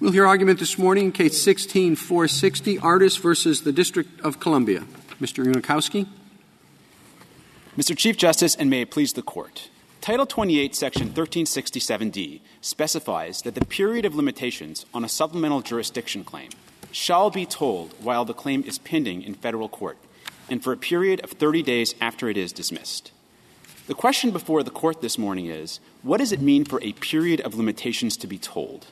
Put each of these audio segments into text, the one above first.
We'll hear argument this morning, in case 16460, Artis versus the District of Columbia. Mr. Unikowski. Mr. Chief Justice, and may it please the Court. Title 28, Section 1367D specifies that the period of limitations on a supplemental jurisdiction claim shall be tolled while the claim is pending in federal court and for a period of 30 days after it is dismissed. The question before the Court this morning is what does it mean for a period of limitations to be tolled?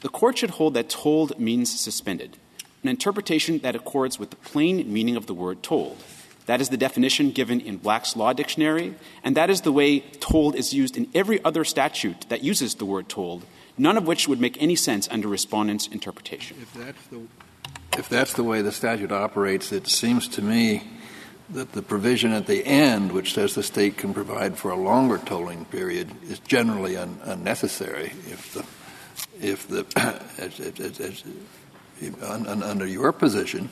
The Court should hold that tolled means suspended, an interpretation that accords with the plain meaning of the word tolled. That is the definition given in Black's Law Dictionary, and that is the way tolled is used in every other statute that uses the word tolled, none of which would make any sense under Respondent's interpretation. If that's the, way the statute operates, it seems to me that the provision at the end, which says the state can provide for a longer tolling period, is generally un- unnecessary. If the if the as, as, as, under your position,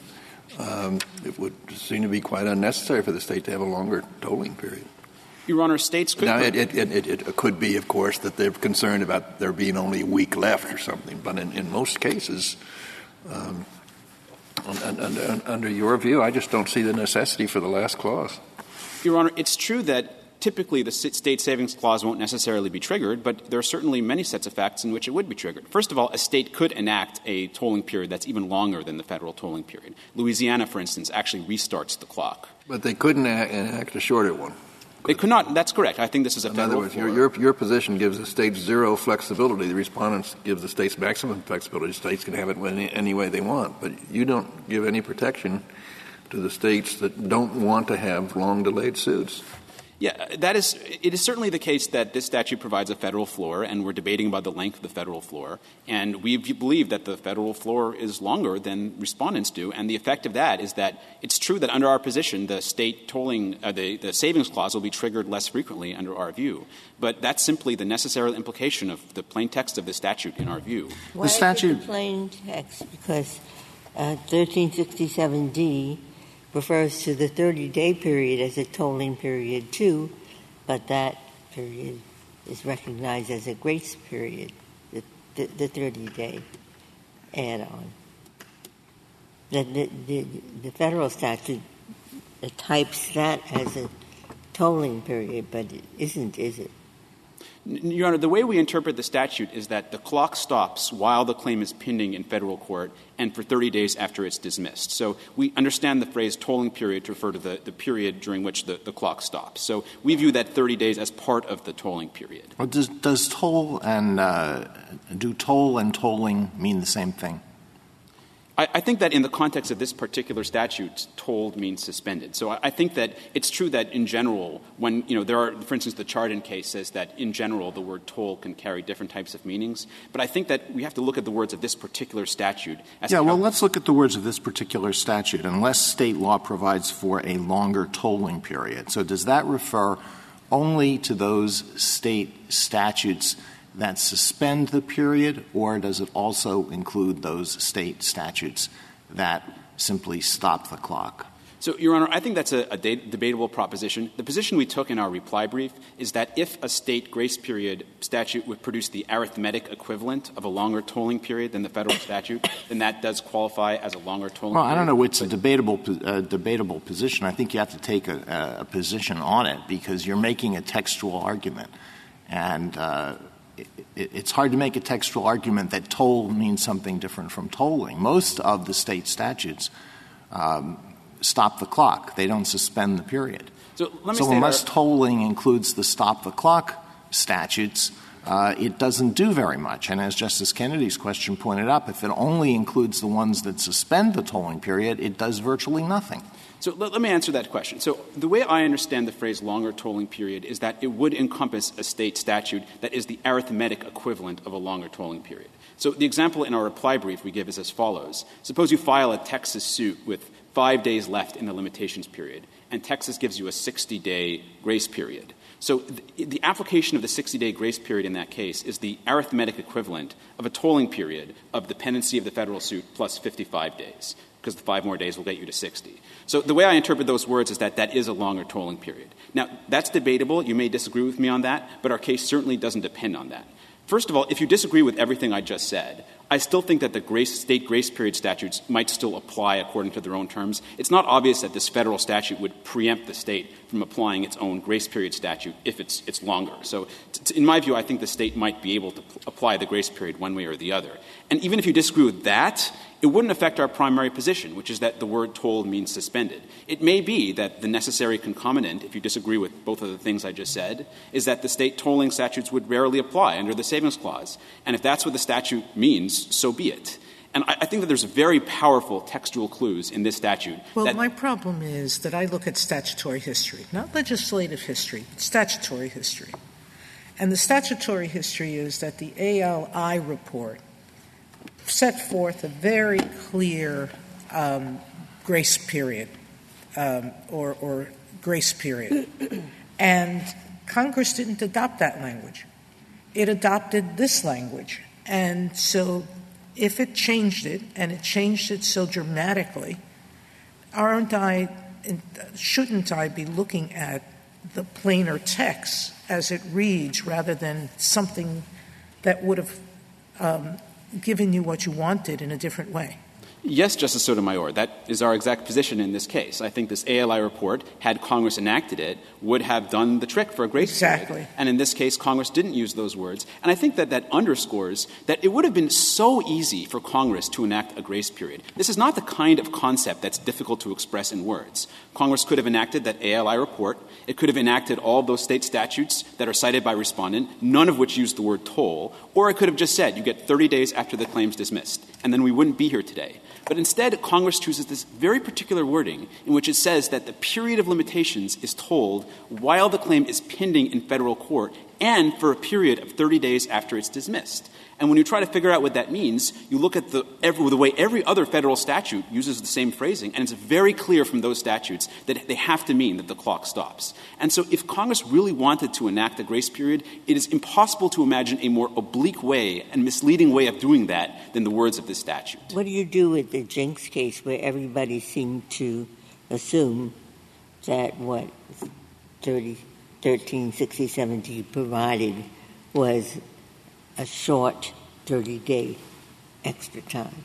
um, it would seem to be quite unnecessary for the state to have a longer tolling period. Your Honor, states could. Now, it, it, it, it, could be, of course, that they're concerned about there being only a week left or something, but in, in most cases, um, under your view, I just don't see the necessity for the last clause. Your Honor, it's true that typically the state savings clause won't necessarily be triggered, but there are certainly many sets of facts in which it would be triggered. First of all, a state could enact a tolling period that's even longer than the federal tolling period. Louisiana, for instance, actually restarts the clock. But they couldn't enact a shorter one. They could not. That's correct. I think this is a in other words, your, your, your, position gives the states zero flexibility. The respondents gives the states maximum flexibility. States can have it any, any way they want, but you don't give any protection to the states that don't want to have long delayed suits. Yeah, that is, it is certainly the case that this statute provides a federal floor, and we're debating about the length of the federal floor. And we believe that the federal floor is longer than respondents do. And the effect of that is that it's true that under our position, the state tolling, uh, the, the savings clause will be triggered less frequently under our view. But that's simply the necessary implication of the plain text of the statute in our view. Why the statute. the plain text? Because uh, 1367D refers to the 30-day period as a tolling period too, but that period is recognized as a grace period, the, the, 30-day add-on. The, the, the, the federal statute types that as a tolling period, but it isn't, is it? Your Honor, the way we interpret the statute is that the clock stops while the claim is pending in federal court and for 30 days after it's dismissed. So we understand the phrase tolling period to refer to the, the period during which the, the clock stops. So we view that 30 days as part of the tolling period. Well, does, does toll and uh, do toll and tolling mean the same thing? I, I, think that in the context of this particular statute, tolled means suspended. So I, I, think that it's true that in general, when, you know, there are, for instance, the Chardon case says that in general the word toll can carry different types of meanings. But I think that we have to look at the words of this particular statute. yeah, well, let's look at the words of this particular statute. Unless state law provides for a longer tolling period. So does that refer only to those state statutes that suspend the period, or does it also include those state statutes that simply stop the clock? So, Your Honor, I think that's a, a de- debatable proposition. The position we took in our reply brief is that if a state grace period statute would produce the arithmetic equivalent of a longer tolling period than the federal statute, then that does qualify as a longer tolling well, period. I don't know. It's a debatable, debatable position. I think you have to take a, a, position on it because you're making a textual argument. And uh, it's hard to make a textual argument that toll means something different from tolling. Most of the state statutes um, stop the clock. They don't suspend the period. So, so unless tolling includes the stop the clock statutes, uh, it doesn't do very much. And as Justice Kennedy's question pointed out, if it only includes the ones that suspend the tolling period, it does virtually nothing. So let, let, me answer that question. So the way I understand the phrase longer tolling period is that it would encompass a state statute that is the arithmetic equivalent of a longer tolling period. So the example in our reply brief we give is as follows. Suppose you file a Texas suit with five days left in the limitations period, and Texas gives you a 60 day grace period. So the, application of the 60 day grace period in that case is the arithmetic equivalent of a tolling period of the pendency of the federal suit plus 55 days because the five more days will get you to 60. So the way I interpret those words is that that is a longer tolling period. Now, that's debatable. You may disagree with me on that, but our case certainly doesn't depend on that. First of all, if you disagree with everything I just said, I still think that the grace, state grace period statutes might still apply according to their own terms. It's not obvious that this federal statute would preempt the state from applying its own grace period statute if it's, it's longer. So, t- in my view, I think the state might be able to p- apply the grace period one way or the other. And even if you disagree with that, it wouldn't affect our primary position, which is that the word tolled means suspended. It may be that the necessary concomitant, if you disagree with both of the things I just said, is that the state tolling statutes would rarely apply under the Savings Clause. And if that's what the statute means, so be it. And I, I think that there's very powerful textual clues in this statute. Well, my problem is that I look at statutory history, not legislative history, but statutory history. And the statutory history is that the ALI report set forth a very clear um, grace period um, or, or grace period. and Congress didn't adopt that language. It adopted this language. And so if it changed it, and it changed it so dramatically, aren't I, shouldn't I be looking at the plainer text as it reads rather than something that would have um, given you what you wanted in a different way? Yes, Justice Sotomayor, that is our exact position in this case. I think this ALI report, had Congress enacted it, would have done the trick for a grace period. exactly. period. And in this case, Congress didn't use those words. And I think that that underscores that it would have been so easy for Congress to enact a grace period. This is not the kind of concept that's difficult to express in words. Congress could have enacted that ALI report. It could have enacted all those state statutes that are cited by respondent, none of which use the word toll. Or it could have just said you get 30 days after the claim's dismissed. And then we wouldn't be here today. But instead, Congress chooses this very particular wording in which it says that the period of limitations is tolled while the claim is pending in federal court and for a period of 30 days after it's dismissed. And when you try to figure out what that means, you look at the, every, the way every other federal statute uses the same phrasing, and it's very clear from those statutes that they have to mean that the clock stops. And so if Congress really wanted to enact a grace period, it is impossible to imagine a more oblique way and misleading way of doing that than the words of this statute. What do you do with the Jinks case where everybody seemed to assume that what 30, 136070 provided was a short 30 day extra time.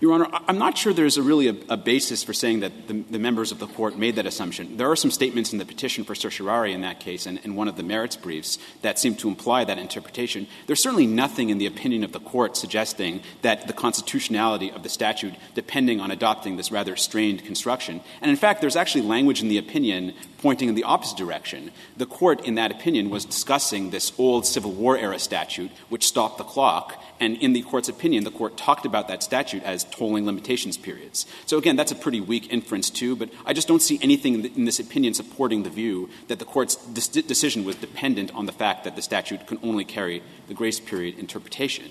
Your Honor, I'm not sure there's a really a, a, basis for saying that the, the, members of the court made that assumption. There are some statements in the petition for certiorari in that case and in one of the merits briefs that seem to imply that interpretation. There's certainly nothing in the opinion of the court suggesting that the constitutionality of the statute depending on adopting this rather strained construction. And in fact, there's actually language in the opinion pointing in the opposite direction. The court in that opinion was discussing this old Civil War era statute which stopped the clock and in the court's opinion, the court talked about that statute as tolling limitations periods. So again, that's a pretty weak inference too, but I just don't see anything in this opinion supporting the view that the court's decision was dependent on the fact that the statute can only carry the grace period interpretation.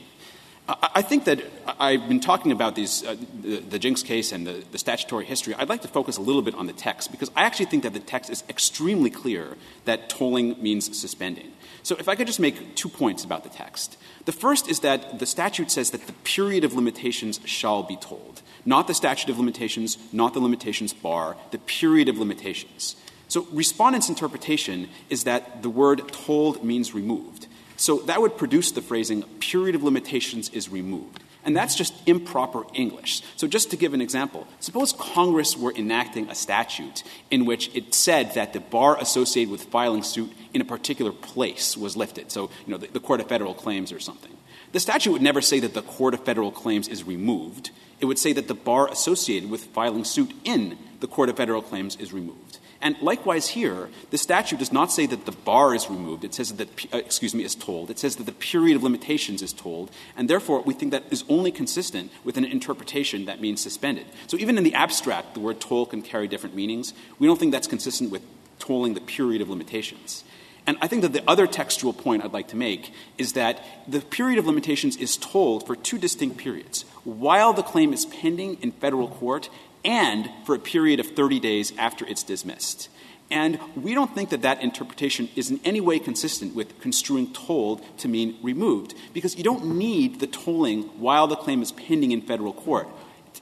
I think that I've been talking about these, uh, the, Jinks case and the, the, statutory history. I'd like to focus a little bit on the text because I actually think that the text is extremely clear that tolling means suspending. So if I could just make two points about the text. The first is that the statute says that the period of limitations shall be tolled, not the statute of limitations, not the limitations bar, the period of limitations. So respondent's interpretation is that the word tolled means removed. So that would produce the phrasing period of limitations is removed. And that's just improper English. So just to give an example, suppose Congress were enacting a statute in which it said that the bar associated with filing suit in a particular place was lifted. So, you know, the, the Court of Federal Claims or something. The statute would never say that the Court of Federal Claims is removed. It would say that the bar associated with filing suit in the Court of Federal Claims is removed. And likewise here, the statute does not say that the bar is removed. It says that, uh, excuse me, is tolled. It says that the period of limitations is tolled. And therefore, we think that is only consistent with an interpretation that means suspended. So even in the abstract, the word toll can carry different meanings. We don't think that's consistent with tolling the period of limitations. And I think that the other textual point I'd like to make is that the period of limitations is tolled for two distinct periods. While the claim is pending in federal court and for a period of 30 days after it's dismissed. And we don't think that that interpretation is in any way consistent with construing tolled to mean removed, because you don't need the tolling while the claim is pending in federal court.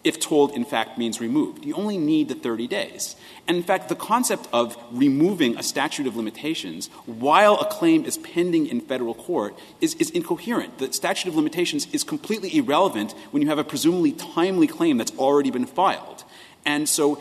if tolled, in fact, means removed. You only need the 30 days. And in fact, the concept of removing a statute of limitations while a claim is pending in federal court is, is incoherent. The statute of limitations is completely irrelevant when you have a presumably timely claim that's already been filed. And so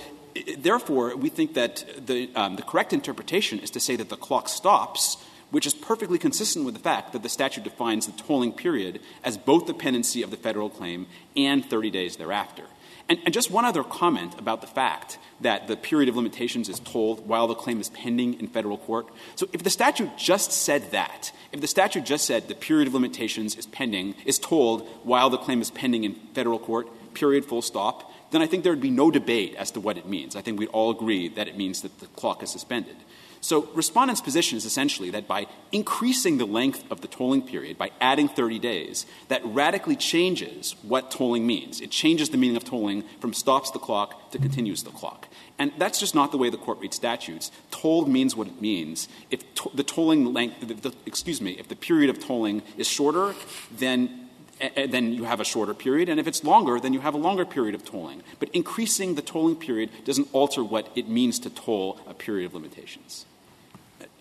therefore, we think that the, um, the correct interpretation is to say that the clock stops which is perfectly consistent with the fact that the statute defines the tolling period as both the pendency of the federal claim and 30 days thereafter. And, and, just one other comment about the fact that the period of limitations is tolled while the claim is pending in federal court. So if the statute just said that, if the statute just said the period of limitations is pending, is tolled while the claim is pending in federal court, period, full stop, then I think there would be no debate as to what it means. I think we'd all agree that it means that the clock is suspended. So respondent's position is essentially that by increasing the length of the tolling period, by adding 30 days, that radically changes what tolling means. It changes the meaning of tolling from stops the clock to continues the clock. And that's just not the way the court reads statutes. Tolled means what it means. If to- the tolling length, the, the, excuse me, if the period of tolling is shorter, then then you have a shorter period, and if it's longer, then you have a longer period of tolling. But increasing the tolling period doesn't alter what it means to toll a period of limitations.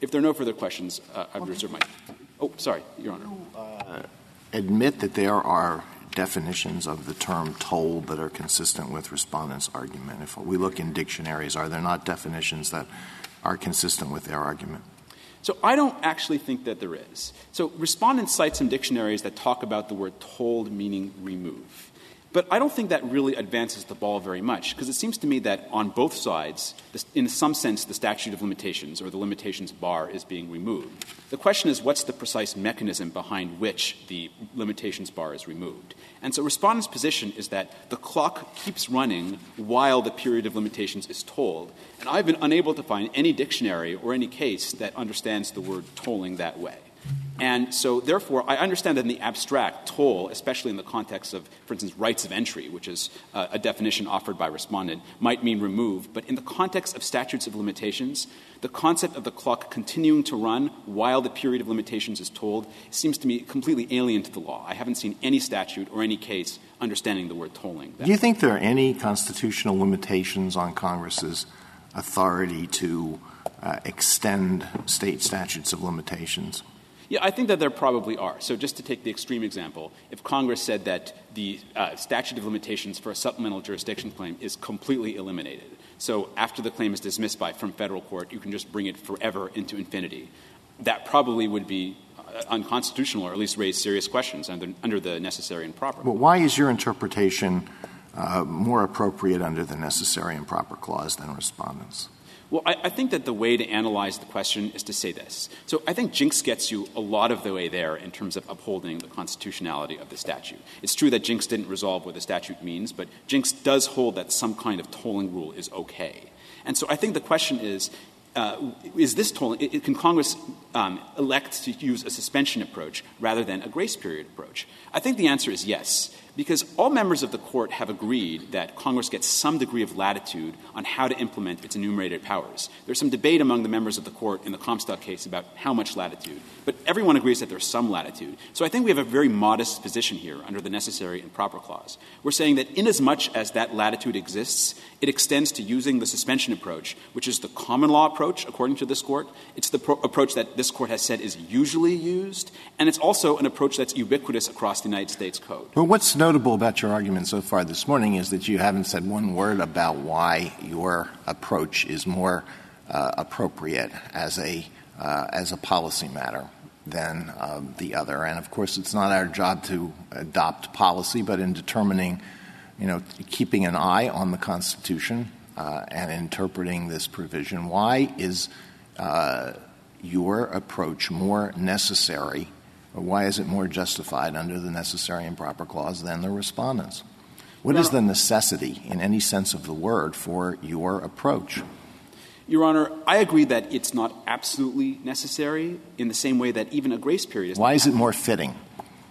If there are no further questions, uh, I would reserve my. Oh, sorry, Your Honor. Uh, admit that there are definitions of the term toll that are consistent with respondents' argument. If we look in dictionaries, are there not definitions that are consistent with their argument? So I don't actually think that there is. So respondents cite some dictionaries that talk about the word tolled meaning remove. But I don't think that really advances the ball very much, because it seems to me that on both sides, in some sense, the statute of limitations or the limitations bar is being removed. The question is, what's the precise mechanism behind which the limitations bar is removed? And so respondents' position is that the clock keeps running while the period of limitations is tolled. And I've been unable to find any dictionary or any case that understands the word tolling that way. And so, therefore, I understand that in the abstract, toll, especially in the context of, for instance, rights of entry, which is uh, a definition offered by respondent, might mean remove. But in the context of statutes of limitations, the concept of the clock continuing to run while the period of limitations is tolled seems to me completely alien to the law. I haven't seen any statute or any case understanding the word tolling. Do you think there are any constitutional limitations on Congress's authority to uh, extend state statutes of limitations? Yeah, I think that there probably are. So just to take the extreme example, if Congress said that the uh, statute of limitations for a supplemental jurisdiction claim is completely eliminated, so after the claim is dismissed by from federal court, you can just bring it forever into infinity, that probably would be uh, unconstitutional or at least raise serious questions under, under the necessary and proper. But why is your interpretation uh, more appropriate under the necessary and proper clause than respondents? Well, I, I, think that the way to analyze the question is to say this. So I think Jinks gets you a lot of the way there in terms of upholding the constitutionality of the statute. It's true that Jinks didn't resolve what the statute means, but Jinks does hold that some kind of tolling rule is okay. And so I think the question is is this tolling? Can Congress um, elect to use a suspension approach rather than a grace period approach? I think the answer is yes because all members of the court have agreed that Congress gets some degree of latitude on how to implement its enumerated powers. There's some debate among the members of the court in the Comstock case about how much latitude, but everyone agrees that there's some latitude. So I think we have a very modest position here under the necessary and proper clause. We're saying that inasmuch as that latitude exists, it extends to using the suspension approach, which is the common law approach, according to this court. It's the pro- approach that this court has said is usually used, and it's also an approach that's ubiquitous across the United States Code. Well, what's notable about your argument so far this morning is that you haven't said one word about why your approach is more uh, appropriate as a uh, as a policy matter than uh, the other. And of course, it's not our job to adopt policy, but in determining, you know, keeping an eye on the Constitution and interpreting this provision, why is uh, your approach more necessary or why is it more justified under the necessary and proper clause than the respondents? What is the necessity, in any sense of the word, for your approach? Your Honor, I agree that it's not absolutely necessary in the same way that even a grace period is. Why is it more fitting?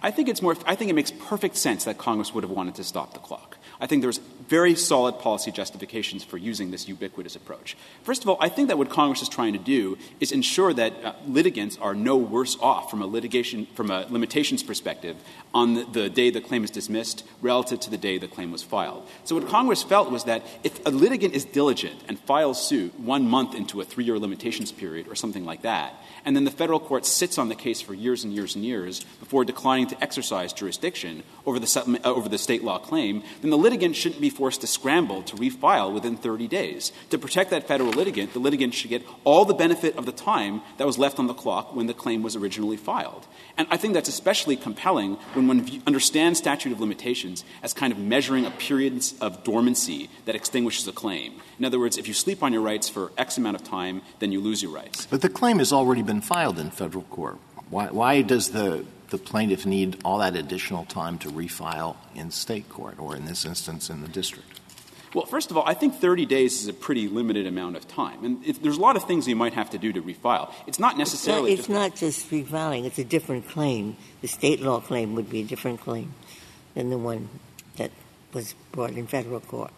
I think it's more. I think it makes perfect sense that Congress would have wanted to stop the clock. I think there's very solid policy justifications for using this ubiquitous approach. First of all, I think that what Congress is trying to do is ensure that uh, litigants are no worse off from a litigation, from a limitations perspective on the, the day the claim is dismissed relative to the day the claim was filed. So what Congress felt was that if a litigant is diligent and files suit one month into a three-year limitations period or something like that, and then the federal court sits on the case for years and years and years before declining to exercise jurisdiction over the, uh, over the state law claim, then the litigant shouldn't be forced to scramble to refile within 30 days. To protect that federal litigant, the litigant should get all the benefit of the time that was left on the clock when the claim was originally filed. And I think that's especially compelling when one understands statute of limitations as kind of measuring a period of dormancy that extinguishes a claim. In other words, if you sleep on your rights for X amount of time, then you lose your rights. But the claim has already been filed in federal court. Why, why does the, the plaintiff need all that additional time to refile in state court, or in this instance, in the district? Well, first of all, I think 30 days is a pretty limited amount of time. And if, there's a lot of things you might have to do to refile. It's not necessarily. It's not, it's not just refiling, it's a different claim. The state law claim would be a different claim than the one that was brought in federal court.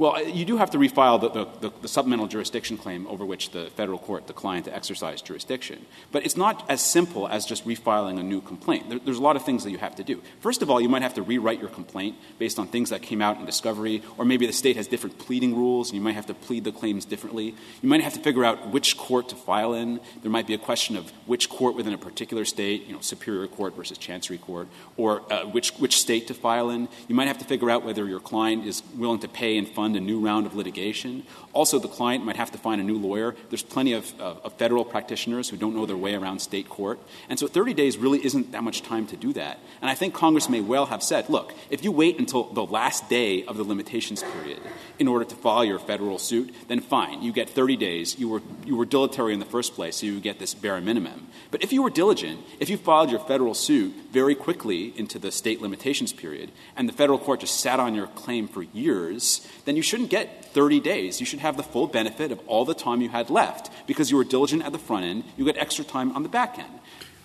Well, you do have to refile the, the, the, supplemental jurisdiction claim over which the federal court declined to exercise jurisdiction. But it's not as simple as just refiling a new complaint. There, there's a lot of things that you have to do. First of all, you might have to rewrite your complaint based on things that came out in discovery, or maybe the state has different pleading rules and you might have to plead the claims differently. You might have to figure out which court to file in. There might be a question of which court within a particular state, you know, Superior Court versus Chancery Court, or uh, which, which state to file in. You might have to figure out whether your client is willing to pay and fund a new round of litigation. Also, the client might have to find a new lawyer. There's plenty of, of federal practitioners who don't know their way around state court. And so 30 days really isn't that much time to do that. And I think Congress may well have said, look, if you wait until the last day of the limitations period in order to file your federal suit, then fine, you get 30 days. You were, you were dilatory in the first place, so you get this bare minimum. But if you were diligent, if you filed your federal suit very quickly into the state limitations period, and the federal court just sat on your claim for years, then you shouldn't get 30 days. You should have the full benefit of all the time you had left because you were diligent at the front end. You get extra time on the back end.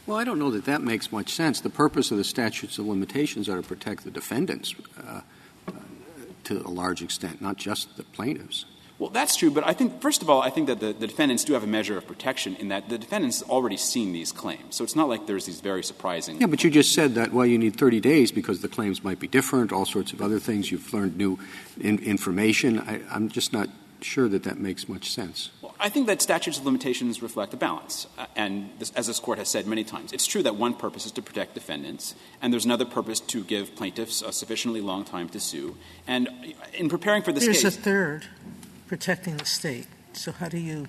Well, I don't know that that makes much sense. The purpose of the statutes of limitations are to protect the defendants uh, to a large extent, not just the plaintiffs. Well, that's true, but I think, first of all, I think that the, the, defendants do have a measure of protection in that the defendants already seen these claims. So it's not like there's these very surprising. Yeah, but you just said that, well, you need 30 days because the claims might be different, all sorts of other things. You've learned new in, information. I, I'm just not sure that that makes much sense. Well, I think that statutes of limitations reflect a balance. Uh, and this, as this court has said many times, it's true that one purpose is to protect defendants, and there's another purpose to give plaintiffs a sufficiently long time to sue. And in preparing for this there's case. There's a third protecting the state. So how do you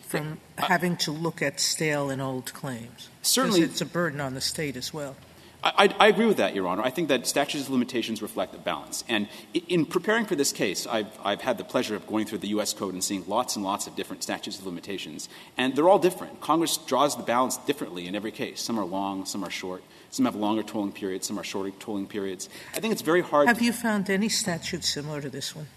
from having to look at stale and old claims? Certainly, it's a burden on the state as well. I, I, agree with that, Your Honor. I think that statutes of limitations reflect a balance. And in preparing for this case, I've, I've had the pleasure of going through the U.S. Code and seeing lots and lots of different statutes of limitations. And they're all different. Congress draws the balance differently in every case. Some are long, some are short. Some have longer tolling periods, some are shorter tolling periods. I think it's very hard. Have you found any statute similar to this one?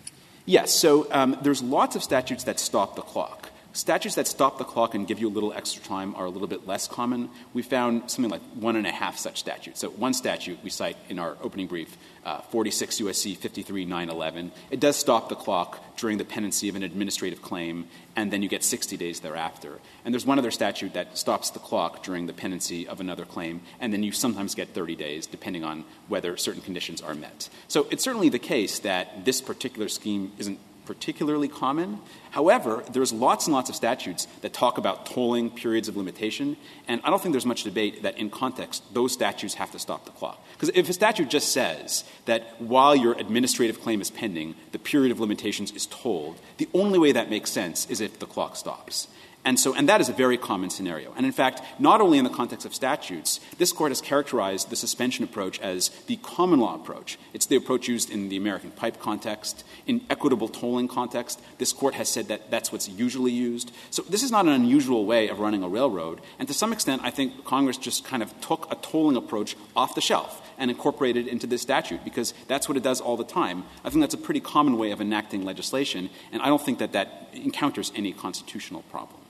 Yes. So um, there's lots of statutes that stop the clock. Statutes that stop the clock and give you a little extra time are a little bit less common. We found something like one and a half such statutes. So one statute we cite in our opening brief, uh, 46 U.S.C. 53911. It does stop the clock during the pendency of an administrative claim, and then you get 60 days thereafter. And there's one other statute that stops the clock during the pendency of another claim, and then you sometimes get 30 days, depending on whether certain conditions are met. So it's certainly the case that this particular scheme isn't particularly common. However, there's lots and lots of statutes that talk about tolling periods of limitation, and I don't think there's much debate that in context those statutes have to stop the clock. Because if a statute just says that while your administrative claim is pending, the period of limitations is tolled, the only way that makes sense is if the clock stops. And so, and that is a very common scenario. And in fact, not only in the context of statutes, this court has characterized the suspension approach as the common law approach. It's the approach used in the American pipe context. In equitable tolling context, this court has said that that's what's usually used. So this is not an unusual way of running a railroad. And to some extent, I think Congress just kind of took a tolling approach off the shelf and incorporated it into this statute because that's what it does all the time. I think that's a pretty common way of enacting legislation, and I don't think that that encounters any constitutional problem.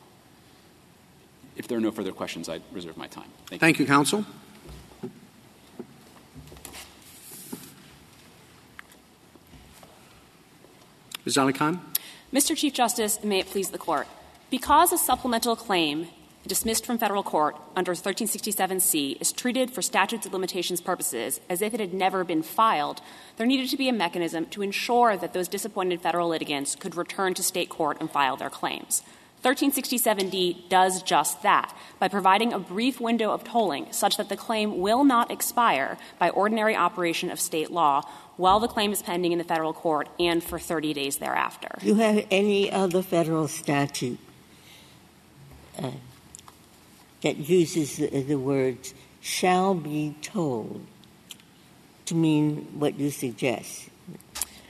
If there are no further questions, I reserve my time. Thank you. Thank you, counsel. Ms. AliKhan? Mr. Chief Justice, may it please the Court. Because a supplemental claim dismissed from federal court under 1367C is treated for statutes of limitations purposes as if it had never been filed, there needed to be a mechanism to ensure that those disappointed federal litigants could return to state court and file their claims. 1367D does just that by providing a brief window of tolling such that the claim will not expire by ordinary operation of state law while the claim is pending in the federal court and for 30 days thereafter. Do you have any other federal statute uh, that uses the, the words shall be tolled to mean what you suggest?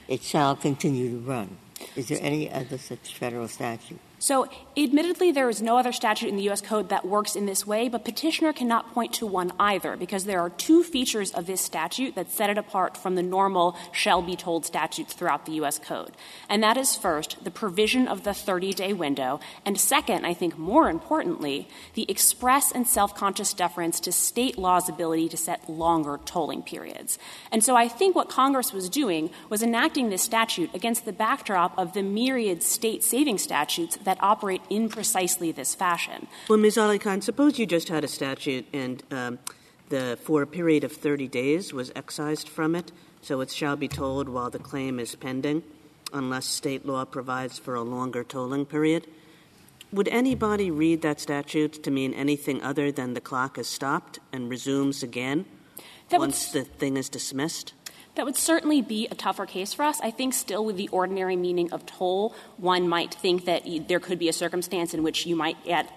It shall continue to run. Is there any other such federal statute? So, admittedly, there is no other statute in the U.S. Code that works in this way, but petitioner cannot point to one either because there are two features of this statute that set it apart from the normal shall be tolled statutes throughout the U.S. Code. And that is first, the provision of the 30 day window, and second, I think more importantly, the express and self conscious deference to state law's ability to set longer tolling periods. And so I think what Congress was doing was enacting this statute against the backdrop of the myriad state saving statutes that operate in precisely this fashion. Well, Ms. AliKhan, suppose you just had a statute and um, the for a period of 30 days was excised from it, so it shall be tolled while the claim is pending, unless state law provides for a longer tolling period. Would anybody read that statute to mean anything other than the clock is stopped and resumes again that once the thing is dismissed? That would certainly be a tougher case for us. I think still with the ordinary meaning of toll, one might think that there could be a circumstance in which you might get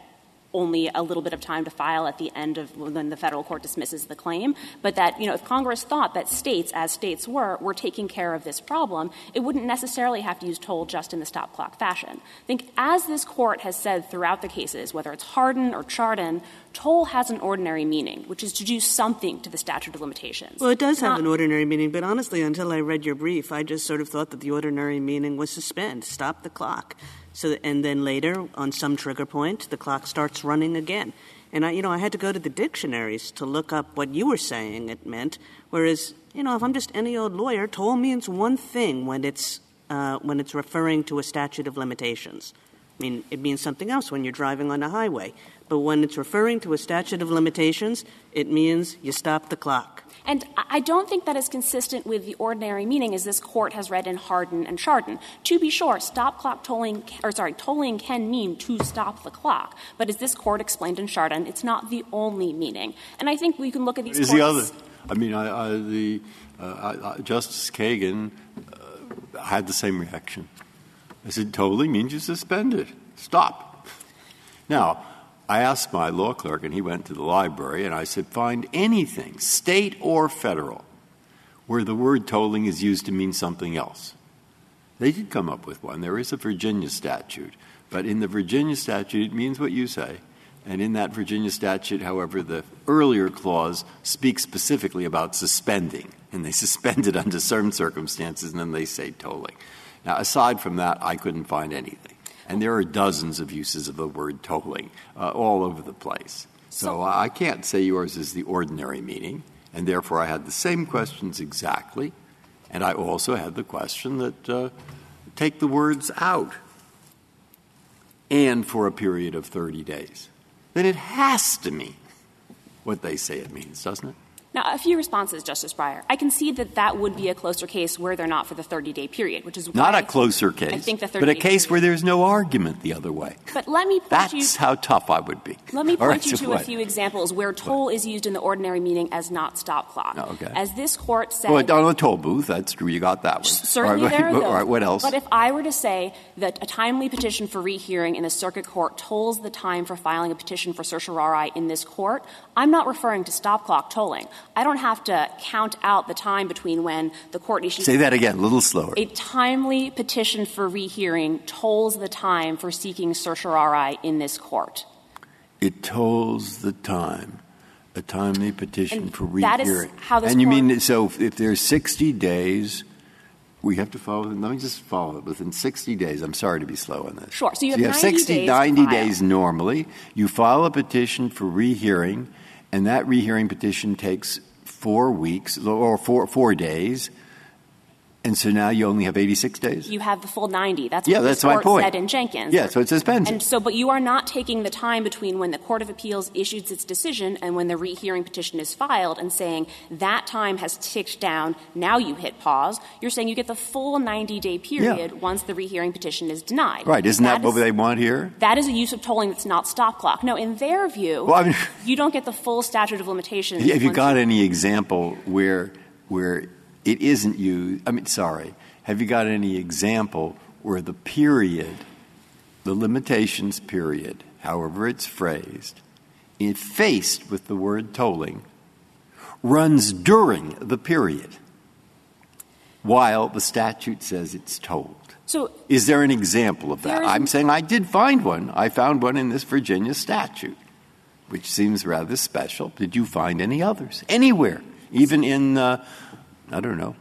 only a little bit of time to file at the end of when the federal court dismisses the claim, but that, you know, if Congress thought that states, as states were, were taking care of this problem, it wouldn't necessarily have to use toll just in the stop clock fashion. I think as this court has said throughout the cases, whether it's Hardin or Chardon, toll has an ordinary meaning, which is to do something to the statute of limitations. Well, it does have an ordinary meaning, but honestly, until I read your brief, I just sort of thought that the ordinary meaning was suspend, stop the clock. So, and then later, on some trigger point, the clock starts running again. And I, you know, I had to go to the dictionaries to look up what you were saying it meant. Whereas, you know, if I'm just any old lawyer, toll means one thing when it's uh, when it's referring to a statute of limitations. I mean, it means something else when you're driving on a highway. But when it's referring to a statute of limitations, it means you stop the clock. And I don't think that is consistent with the ordinary meaning as this court has read in Hardin and Chardon. To be sure, stop clock tolling, or sorry, tolling can mean to stop the clock. But as this court explained in Chardon, it's not the only meaning. And I think we can look at these is the other. I mean, I, I, the, uh, I, Justice Kagan uh, had the same reaction. I said, tolling means you suspend it. Stop. Now, I asked my law clerk, and he went to the library, and I said, find anything, state or federal, where the word tolling is used to mean something else. They did come up with one. There is a Virginia statute. But in the Virginia statute, it means what you say. And in that Virginia statute, however, the earlier clause speaks specifically about suspending. And they suspend it under certain circumstances, and then they say tolling. Now, aside from that, I couldn't find anything. And there are dozens of uses of the word tolling uh, all over the place. So I can't say yours is the ordinary meaning, and therefore I had the same questions exactly. And I also had the question that uh, take the words out and for a period of 30 days. Then it has to mean what they say it means, doesn't it? Now, a few responses, Justice Breyer. I can see that that would be a closer case were there not for the 30-day period, which is not a closer case, I think the 30 but a case period. where there's no argument the other way. But let me point That's you. how tough I would be. Let me point right, you to a few examples where toll is used in the ordinary meaning as not stop clock. Oh, okay. As this court said. Well, on a toll booth, that's true. You got that one. Certainly all right, there are those. right, what else? But if I were to say that a timely petition for rehearing in a circuit court tolls the time for filing a petition for certiorari in this court, I'm not referring to stop clock tolling. I don't have to count out the time between when the court issues. Say that again, a little slower. A timely petition for rehearing tolls the time for seeking certiorari in this court. It tolls the time. A timely petition And for that is rehearing. how this and you mean so if, there's 60 days, we have to follow. Let me just follow it within 60 days. I'm sorry to be slow on this. Sure. So you have 90 60, days 90 file. days normally. You file a petition for rehearing, and that rehearing petition takes four weeks or four four days. And so now you only have 86 days? You have the full 90. That's Yeah, what that's my point. said in Jenkins. Yeah, so it suspends And so, but you are not taking the time between when the Court of Appeals issues its decision and when the rehearing petition is filed and saying that time has ticked down, now you hit pause. You're saying you get the full 90-day period once the rehearing petition is denied. Right, isn't that, what they want here? That is a use of tolling that's not stop clock. No, in their view, Well, I mean- you don't get the full statute of limitations. Have you got any example where, where it isn't used, I mean, sorry, have you got any example where the period, the limitations period, however it's phrased, in faced with the word tolling, runs during the period while the statute says it's tolled? So Is there an example of that? I'm saying I did find one. I found one in this Virginia statute, which seems rather special. Did you find any others? Anywhere? Even in, uh, I don't know.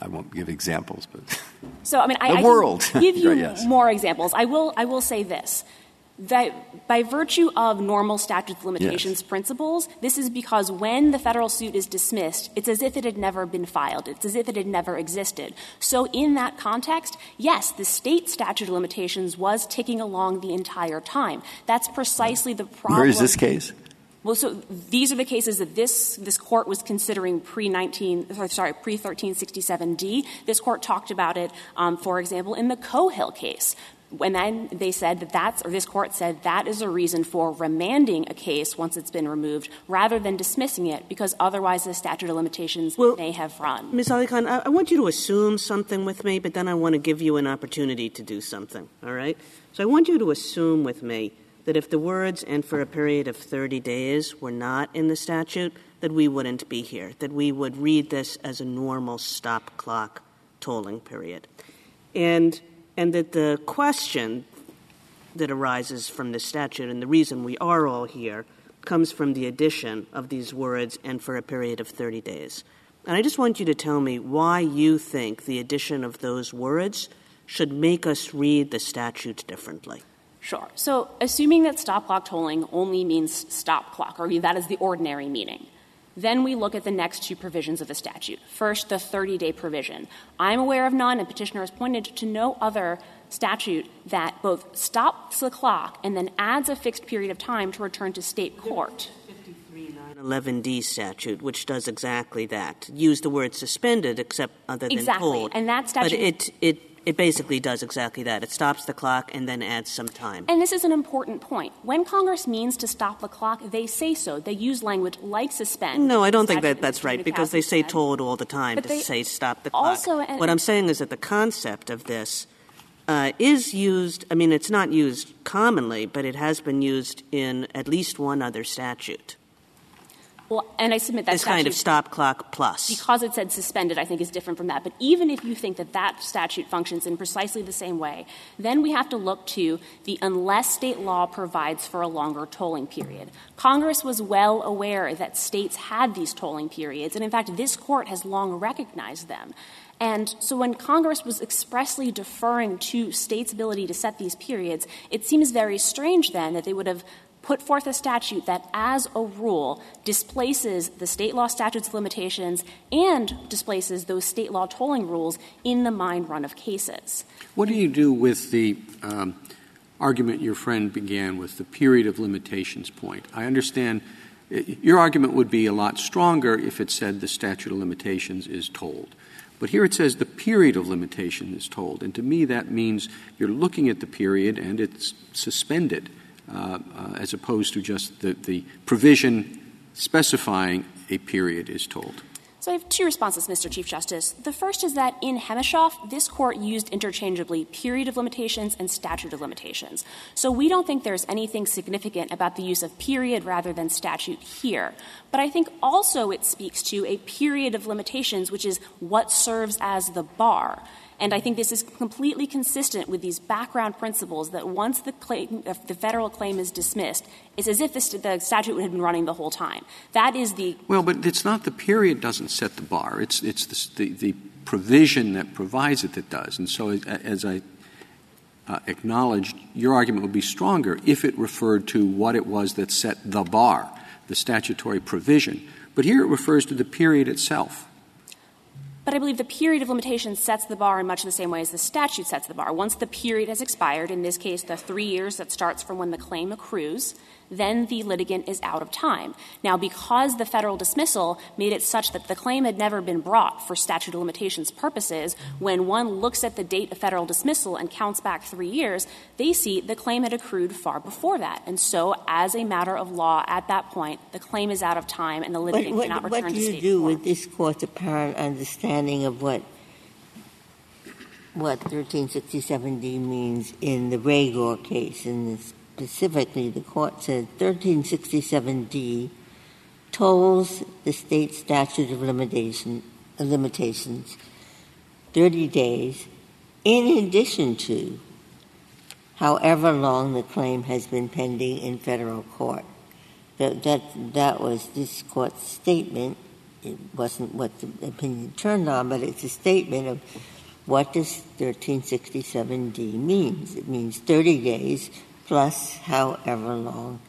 I won't give examples, but So I mean, I, The I world. give you Right, yes. more examples. I will. I will say this. That by virtue of normal statute of limitations principles, this is because when the federal suit is dismissed, it's as if it had never been filed. It's as if it had never existed. So in that context, yes, the state statute of limitations was ticking along the entire time. That's precisely the problem. where is this case? Well, so these are the cases that this this court was considering pre nineteen sorry pre thirteen sixty seven D. This court talked about it, um, for example, in the Cohill case. And then they said that that's, or this court said that is a reason for remanding a case once it's been removed, rather than dismissing it, because otherwise the statute of limitations Well, may have run. Ms. AliKhan, I, I want you to assume something with me, but then I want to give you an opportunity to do something, all right? So I want you to assume with me that if the words and for a period of 30 days were not in the statute, that we wouldn't be here, that we would read this as a normal stop clock tolling period. And, and that the question that arises from this statute and the reason we are all here comes from the addition of these words and for a period of 30 days. And I just want you to tell me why you think the addition of those words should make us read the statute differently. Sure. So assuming that stop clock tolling only means stop clock, or that is the ordinary meaning, then we look at the next two provisions of the statute. First, the 30 day provision. I'm aware of none, and petitioner has pointed to no other statute that both stops the clock and then adds a fixed period of time to return to state court. 11D statute, which does exactly that. Use the word suspended except other than Exactly. tolled. And that statute- But it, it, it basically does exactly that. It stops the clock and then adds some time. And this is an important point. When Congress means to stop the clock, they say so. They use language like suspend. No, I don't think that that's right because they say tolled all the time But to they say stop the clock. also- what I'm saying is that the concept of this uh, is used. I mean, it's not used commonly, but it has been used in at least one other statute. Well, and I submit that This kind of stop clock plus. because it said suspended, I think is different from that. But even if you think that that statute functions in precisely the same way, then we have to look to the unless state law provides for a longer tolling period. Congress was well aware that states had these tolling periods, and in fact, this court has long recognized them. And so when Congress was expressly deferring to states' ability to set these periods, it seems very strange then that they would have put forth a statute that, as a rule, displaces the state law statutes of limitations and displaces those state law tolling rules in the mind run of cases. What do you do with the um, argument your friend began with, the period of limitations point? I understand your argument would be a lot stronger if it said the statute of limitations is tolled. But here it says the period of limitation is tolled. And to me, that means you're looking at the period and it's suspended, Uh, as opposed to just the, the provision specifying a period is tolled. So I have two responses, Mr. Chief Justice. The first is that in Heimeshoff, this court used interchangeably period of limitations and statute of limitations. So we don't think there's anything significant about the use of period rather than statute here. But I think also it speaks to a period of limitations, which is what serves as the bar. And I think this is completely consistent with these background principles that once the, claim, the federal claim is dismissed, it's as if the, the statute had been running the whole time. That is the Well, but it's not the period doesn't set the bar. It's it's the the, the provision that provides it that does. And so, as I uh, acknowledged, your argument would be stronger if it referred to what it was that set the bar, the statutory provision. But here it refers to the period itself. But I believe the period of limitation sets the bar in much the same way as the statute sets the bar. Once the period has expired, in this case the three years that starts from when the claim accrues, then the litigant is out of time. Now, because the federal dismissal made it such that the claim had never been brought for statute of limitations purposes, when one looks at the date of federal dismissal and counts back three years, they see the claim had accrued far before that. And so, as a matter of law, at that point, the claim is out of time and the litigant what, cannot what, return what to do state you do court. with this court's apparent understanding of what what 1367D means in the Raygor case? And specifically, the court said 1367D tolls the state statute of limitation, limitations 30 days in addition to however long the claim has been pending in federal court. That was this court's statement. It wasn't what the opinion turned on, but it's a statement of what does 1367D means. It means 30 days plus however long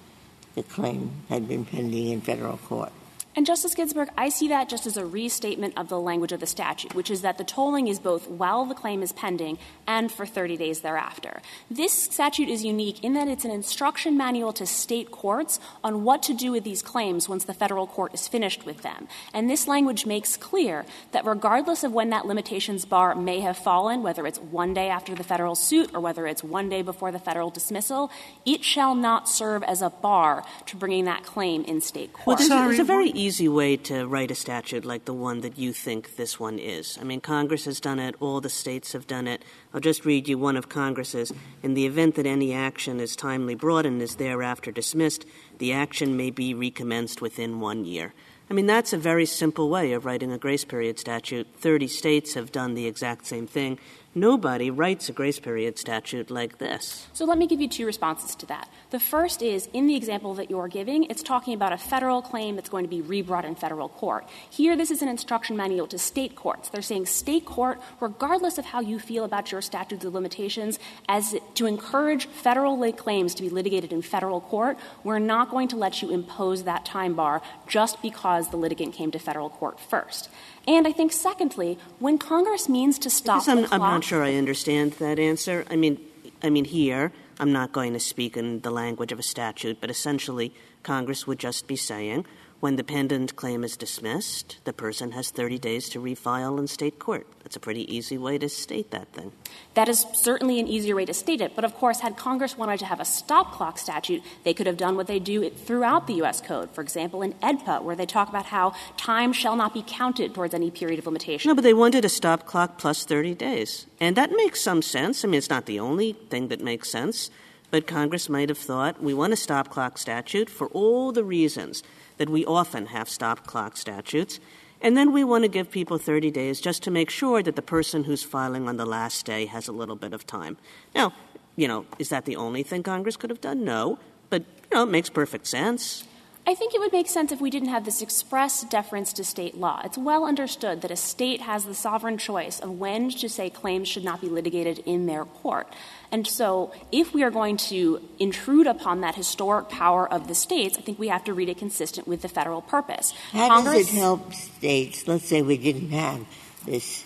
the claim had been pending in federal court. And Justice Ginsburg, I see that just as a restatement of the language of the statute, which is that the tolling is both while the claim is pending and for 30 days thereafter. This statute is unique in that it's an instruction manual to state courts on what to do with these claims once the federal court is finished with them. And this language makes clear that regardless of when that limitations bar may have fallen, whether it's one day after the federal suit or whether it's one day before the federal dismissal, it shall not serve as a bar to bringing that claim in state court. Well, there's, a, there's a very easy way to write a statute like the one that you think this one is. I mean, Congress has done it, all the states have done it. I'll just read you one of Congress's. In the event that any action is timely brought and is thereafter dismissed, the action may be recommenced within one year. I mean, that's a very simple way of writing a grace period statute. 30 states have done the exact same thing. Nobody writes a grace period statute like this. So let me give you two responses to that. The first is in the example that you're giving, it's talking about a federal claim that's going to be rebrought in federal court. Here, this is an instruction manual to state courts. They're saying state court, regardless of how you feel about your statutes of limitations, as to encourage federal claims to be litigated in federal court, we're not going to let you impose that time bar just because the litigant came to federal court first. And I think, secondly, when Congress means to stop I'm, the clock, I'm not sure I understand that answer. I mean, I mean here, I'm not going to speak in the language of a statute, but essentially, Congress would just be saying, when the pendent claim is dismissed, the person has 30 days to refile in state court. That's a pretty easy way to state that thing. That is certainly an easier way to state it. But of course, had Congress wanted to have a stop clock statute, they could have done what they do throughout the U.S. Code. For example, in AEDPA, where they talk about how time shall not be counted towards any period of limitation. No, but they wanted a stop clock plus 30 days. And that makes some sense. I mean, it's not the only thing that makes sense. But Congress might have thought we want a stop clock statute for all the reasons that we often have stop clock statutes. And then we want to give people 30 days just to make sure that the person who's filing on the last day has a little bit of time. Now, you know, is that the only thing Congress could have done? No. But, you know, it makes perfect sense. I think it would make sense if we didn't have this express deference to state law. It's well understood that a state has the sovereign choice of when to say claims should not be litigated in their court. And so if we are going to intrude upon that historic power of the states, I think we have to read it consistent with the federal purpose. How Congress, does it help states? Let's say we didn't have this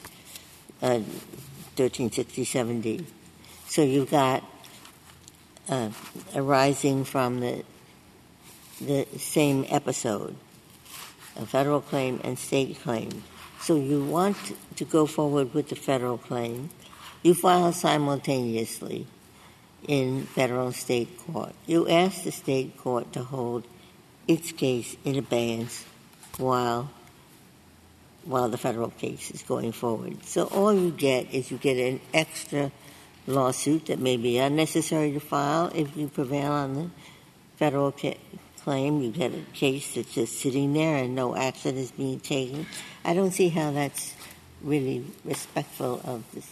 uh, 1367D. So you've got uh, arising from the the same episode, a federal claim and state claim. So you want to go forward with the federal claim. You file simultaneously in federal and state court. You ask the state court to hold its case in abeyance while while the federal case is going forward. So all you get is you get an extra lawsuit that may be unnecessary to file if you prevail on the federal ca- claim. You get a case that's just sitting there and no action is being taken. I don't see how that's really respectful of the,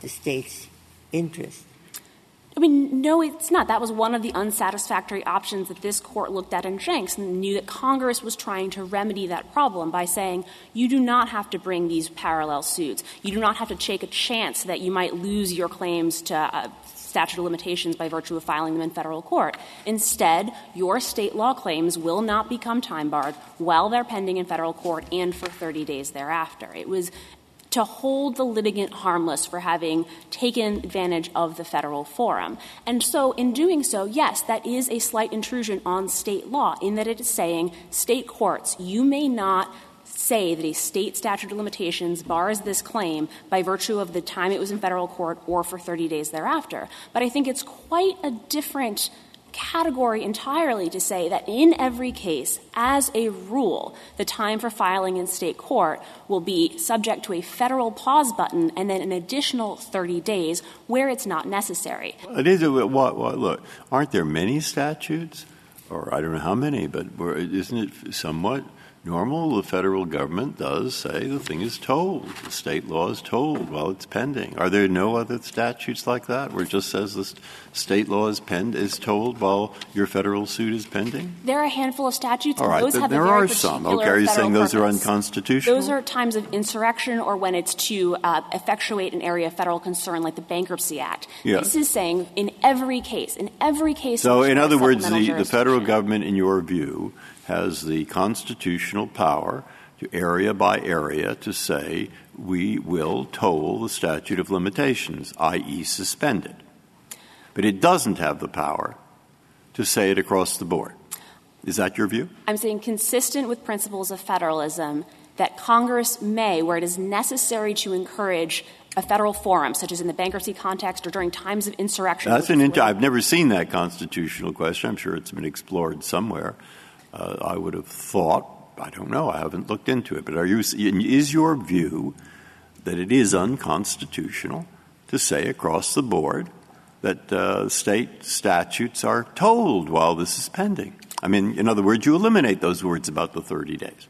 the state's interest. I mean, no, it's not. That was one of the unsatisfactory options that this court looked at in Jinks and knew that Congress was trying to remedy that problem by saying you do not have to bring these parallel suits. You do not have to take a chance that you might lose your claims to uh, statute of limitations by virtue of filing them in federal court. Instead, your state law claims will not become time barred while they're pending in federal court and for 30 days thereafter. It was to hold the litigant harmless for having taken advantage of the federal forum. And so, in doing so, yes, that is a slight intrusion on state law in that it is saying, state courts, you may not say that a state statute of limitations bars this claim by virtue of the time it was in federal court or for 30 days thereafter. But I think it's quite a different category entirely to say that in every case, as a rule, the time for filing in state court will be subject to a federal pause button and then an additional 30 days where it's not necessary. It is a, look, aren't there many statutes, or I don't know how many, but isn't it somewhat normal the federal government does say the thing is tolled, the state law is tolled while it's pending? Are there no other statutes like that where it just says the state law is, penned, is tolled while your federal suit is pending? There are a handful of statutes. All right, those have there are some. Okay, are you saying those purpose. are unconstitutional? Those are times of insurrection or when it's to uh, effectuate an area of federal concern like the Bankruptcy Act. This is saying in every case, in every case. So, in other words, the, the federal government, in your view, has the constitutional power to area by area to say we will toll the statute of limitations, i.e., suspend it. But it doesn't have the power to say it across the board. Is that your view? I'm saying consistent with principles of federalism that Congress may, where it is necessary to encourage a federal forum, such as in the bankruptcy context or during times of insurrection. That's an I've never seen that constitutional question. I'm sure it's been explored somewhere. Uh, I would have thought, I don't know, I haven't looked into it, but are you, is your view that it is unconstitutional to say across the board that uh, state statutes are tolled while this is pending? I mean, in other words, you eliminate those words about the 30 days.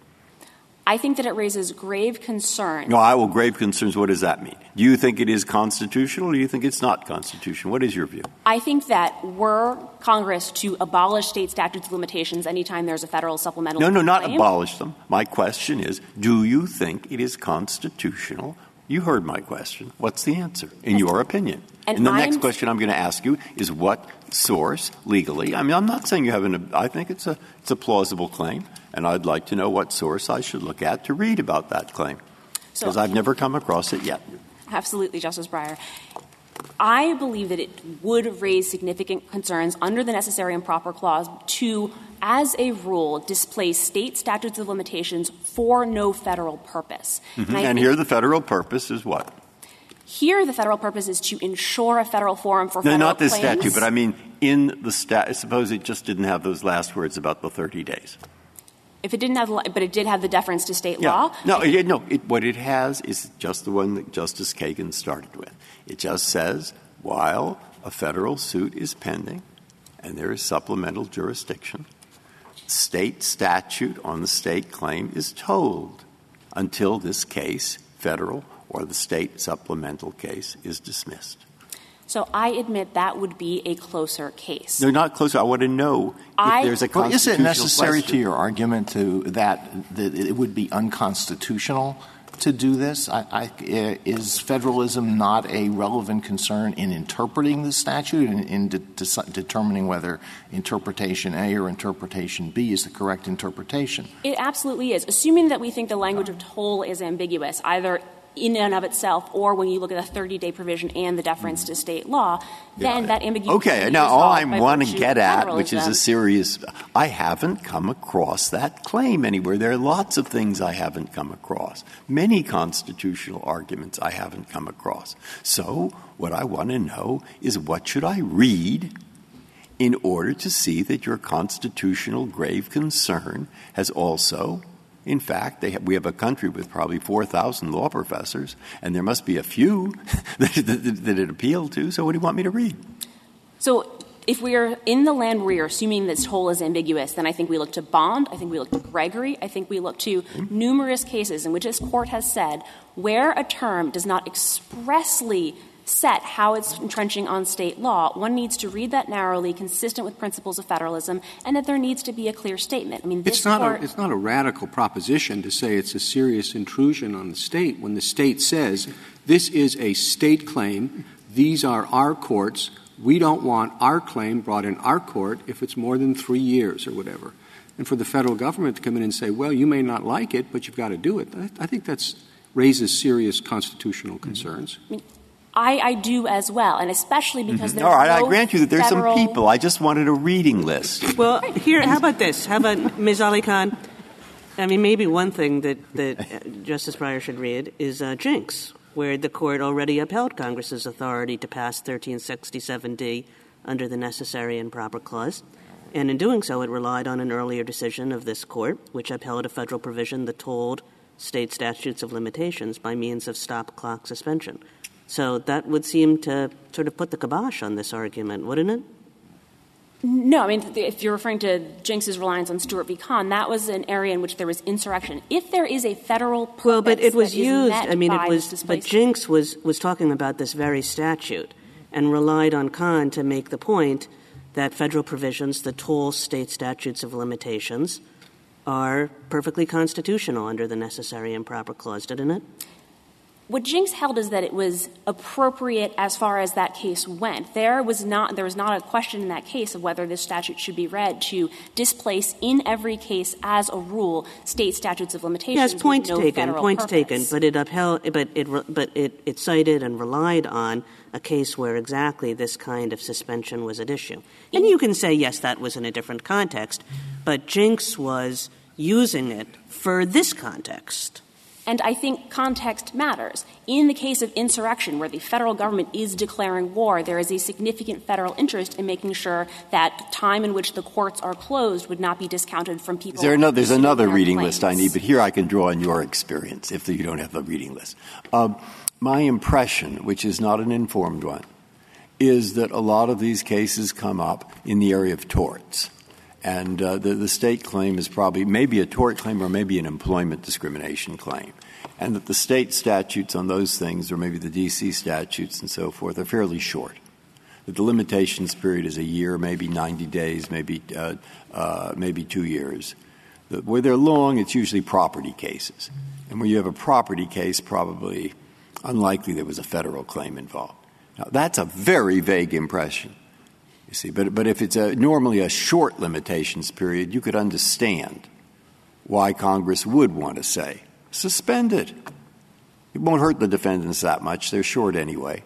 I think that it raises grave concerns. No, I will grave concerns. What does that mean? Do you think it is constitutional or do you think it's not constitutional? What is your view? I think that were Congress to abolish state statutes of limitations anytime there's a federal supplemental No, no, not abolish them. My question is, do you think it is constitutional? You heard my question. What's the answer, in your opinion? And, and the I'm next question I'm going to ask you is what source legally? I mean, I'm not saying you have an. I think it's a it's a plausible claim, and I'd like to know what source I should look at to read about that claim because So- I've never come across it yet. Absolutely, Justice Breyer. I believe that it would raise significant concerns under the necessary and proper clause to, as a rule, displace state statutes of limitations for no federal purpose. Mhm. I And here the federal purpose is what? here the federal purpose is to ensure a federal forum for No, not this claims. statute, but I mean in the stat. Suppose it just didn't have those last words about the 30 days. If it didn't have, the- but it did have the deference to state Yeah. law. No, it, no. It, what it has is just the one that Justice Kagan started with. It just says while a federal suit is pending and there is supplemental jurisdiction, state statute on the state claim is tolled until this case, federal or the state supplemental case, is dismissed. So I admit that would be a closer case. They're not closer. I want to know I- if there's a constitutional Well, is it necessary question. to your argument to that, that it would be unconstitutional to do this? I, I, eh, is federalism not a relevant concern in interpreting the statute and in de- de- determining whether interpretation A or interpretation B is the correct interpretation? It absolutely is. Assuming that we think the language of toll is ambiguous, either in and of itself or when you look at the 30-day provision and the deference to state law, then that ambiguity Okay, now all I want to get at, which is a serious, I haven't come across that claim anywhere. There are lots of things I haven't come across, many constitutional arguments I haven't come across. So what I want to know is what should I read in order to see that your constitutional grave concern has also in fact, have, we have a country with probably 4,000 law professors, and there must be a few that, that, that it appealed to. So, what do you want me to read? So if we are in the land where are assuming this toll is ambiguous, then I think we look to Bond, I think we look to Gregory, I think we look to numerous cases in which this court has said where a term does not expressly set how it's entrenching on state law, one needs to read that narrowly, consistent with principles of federalism, and that there needs to be a clear statement. I mean, this It's not, court, a, it's not a radical proposition to say it's a serious intrusion on the state when the state says this is a state claim, these are our courts, we don't want our claim brought in our court if it's more than three years or whatever. And for the federal government to come in and say, well, you may not like it, but you've got to do it, I think that raises serious constitutional concerns. I, I, I do as well, and especially because there's All right, no I grant you that there's federal... some people. I just wanted a reading list. Well, here, how about this? How about Ms. AliKhan? I mean, maybe one thing that, that Justice Breyer should read is uh, Jinks, where the court already upheld Congress's authority to pass 1367D under the necessary and proper clause. And in doing so, it relied on an earlier decision of this court, which upheld a federal provision that tolled state statutes of limitations by means of stop clock suspension. So that would seem to sort of put the kibosh on this argument, wouldn't it? No, I mean, if you're referring to Jinks's reliance on Stewart v. Kahn, that was an area in which there was insurrection. If there is a federal well, but it was used. I mean, it was. But Jinks was was talking about this very statute and relied on Kahn to make the point that federal provisions the toll state statutes of limitations are perfectly constitutional under the necessary and proper clause, didn't it? What Jinks held is that it was appropriate as far as that case went. There was not there was not a question in that case of whether this statute should be read to displace in every case as a rule state statutes of limitations. Yes, point no taken. Point purpose. taken. But it upheld. But it but it, it cited and relied on a case where exactly this kind of suspension was at issue. And you can say yes, that was in a different context, but Jinks was using it for this context. And I think context matters. In the case of insurrection, where the federal government is declaring war, there is a significant federal interest in making sure that time in which the courts are closed would not be discounted from people. There there's another reading claims. list I need, but here I can draw on your experience if you don't have the reading list. Um, my impression, which is not an informed one, is that a lot of these cases come up in the area of torts. And uh, the, the state claim is probably maybe a tort claim or maybe an employment discrimination claim. And that the state statutes on those things, or maybe the D.C. statutes and so forth, are fairly short. That the limitations period is a year, maybe 90 days, maybe, uh, uh, maybe two years. Where they're long, it's usually property cases. And where you have a property case, probably unlikely there was a federal claim involved. Now, that's a very vague impression. You see, but, but if it's a, normally a short limitations period, you could understand why Congress would want to say, suspend it. It won't hurt the defendants that much. They're short anyway.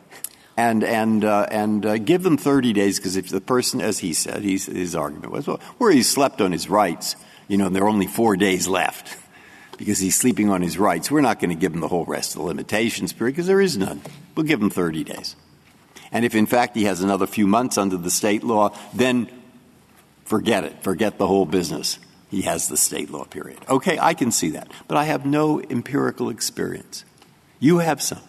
And, and, uh, and uh, give them 30 days, because if the person, as he said, he's, his argument was, well, where he slept on his rights, you know, and there are only four days left because he's sleeping on his rights, we're not going to give him the whole rest of the limitations period because there is none. We'll give him 30 days. And if in fact he has another few months under the state law, then forget it. Forget the whole business. He has the state law period. Okay, I can see that. But I have no empirical experience. You have some.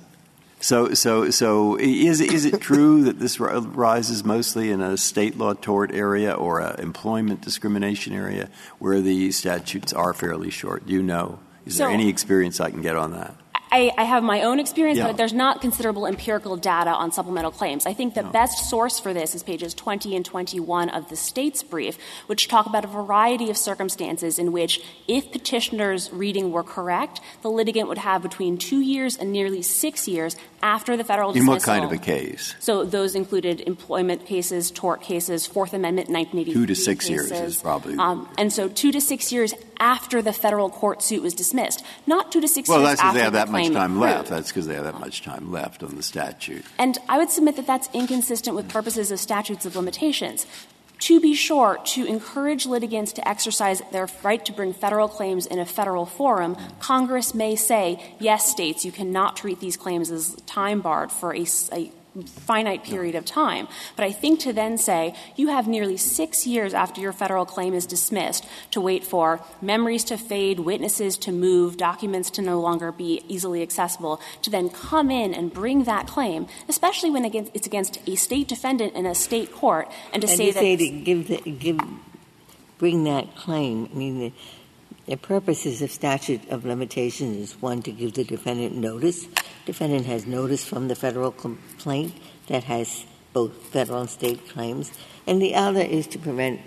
So, so, so is, is it true that this rises mostly in a state law tort area or an employment discrimination area where the statutes are fairly short? Do you know? Is So- there any experience I can get on that? I, I have my own experience, Yeah. but there's not considerable empirical data on supplemental claims. I think the best source for this is pages 20 and 21 of the state's brief, which talk about a variety of circumstances in which, if petitioner's reading were correct, the litigant would have between two years and nearly six years after the federal dismissal. In what kind of a case? So those included employment cases, tort cases, Fourth Amendment, 1983 Two to six years is probably- Um, and so two to six years after the federal court suit was dismissed, not two to six Well, years after the that much time left. That's because they have that much time left on the statute. And I would submit that that's inconsistent with purposes of statutes of limitations. To be sure, to encourage litigants to exercise their right to bring federal claims in a federal forum, Congress may say, yes, states, you cannot treat these claims as time barred for a, a finite period of time. But I think to then say, you have nearly six years after your federal claim is dismissed to wait for memories to fade, witnesses to move, documents to no longer be easily accessible, to then come in and bring that claim, especially when against, it's against a state defendant in a state court, and to And say that say to give, the, give, bring that claim, I mean, the, the purposes of statute of limitations is one, to give the defendant notice. Defendant has notice from the federal complaint that has both federal and state claims. And the other is to prevent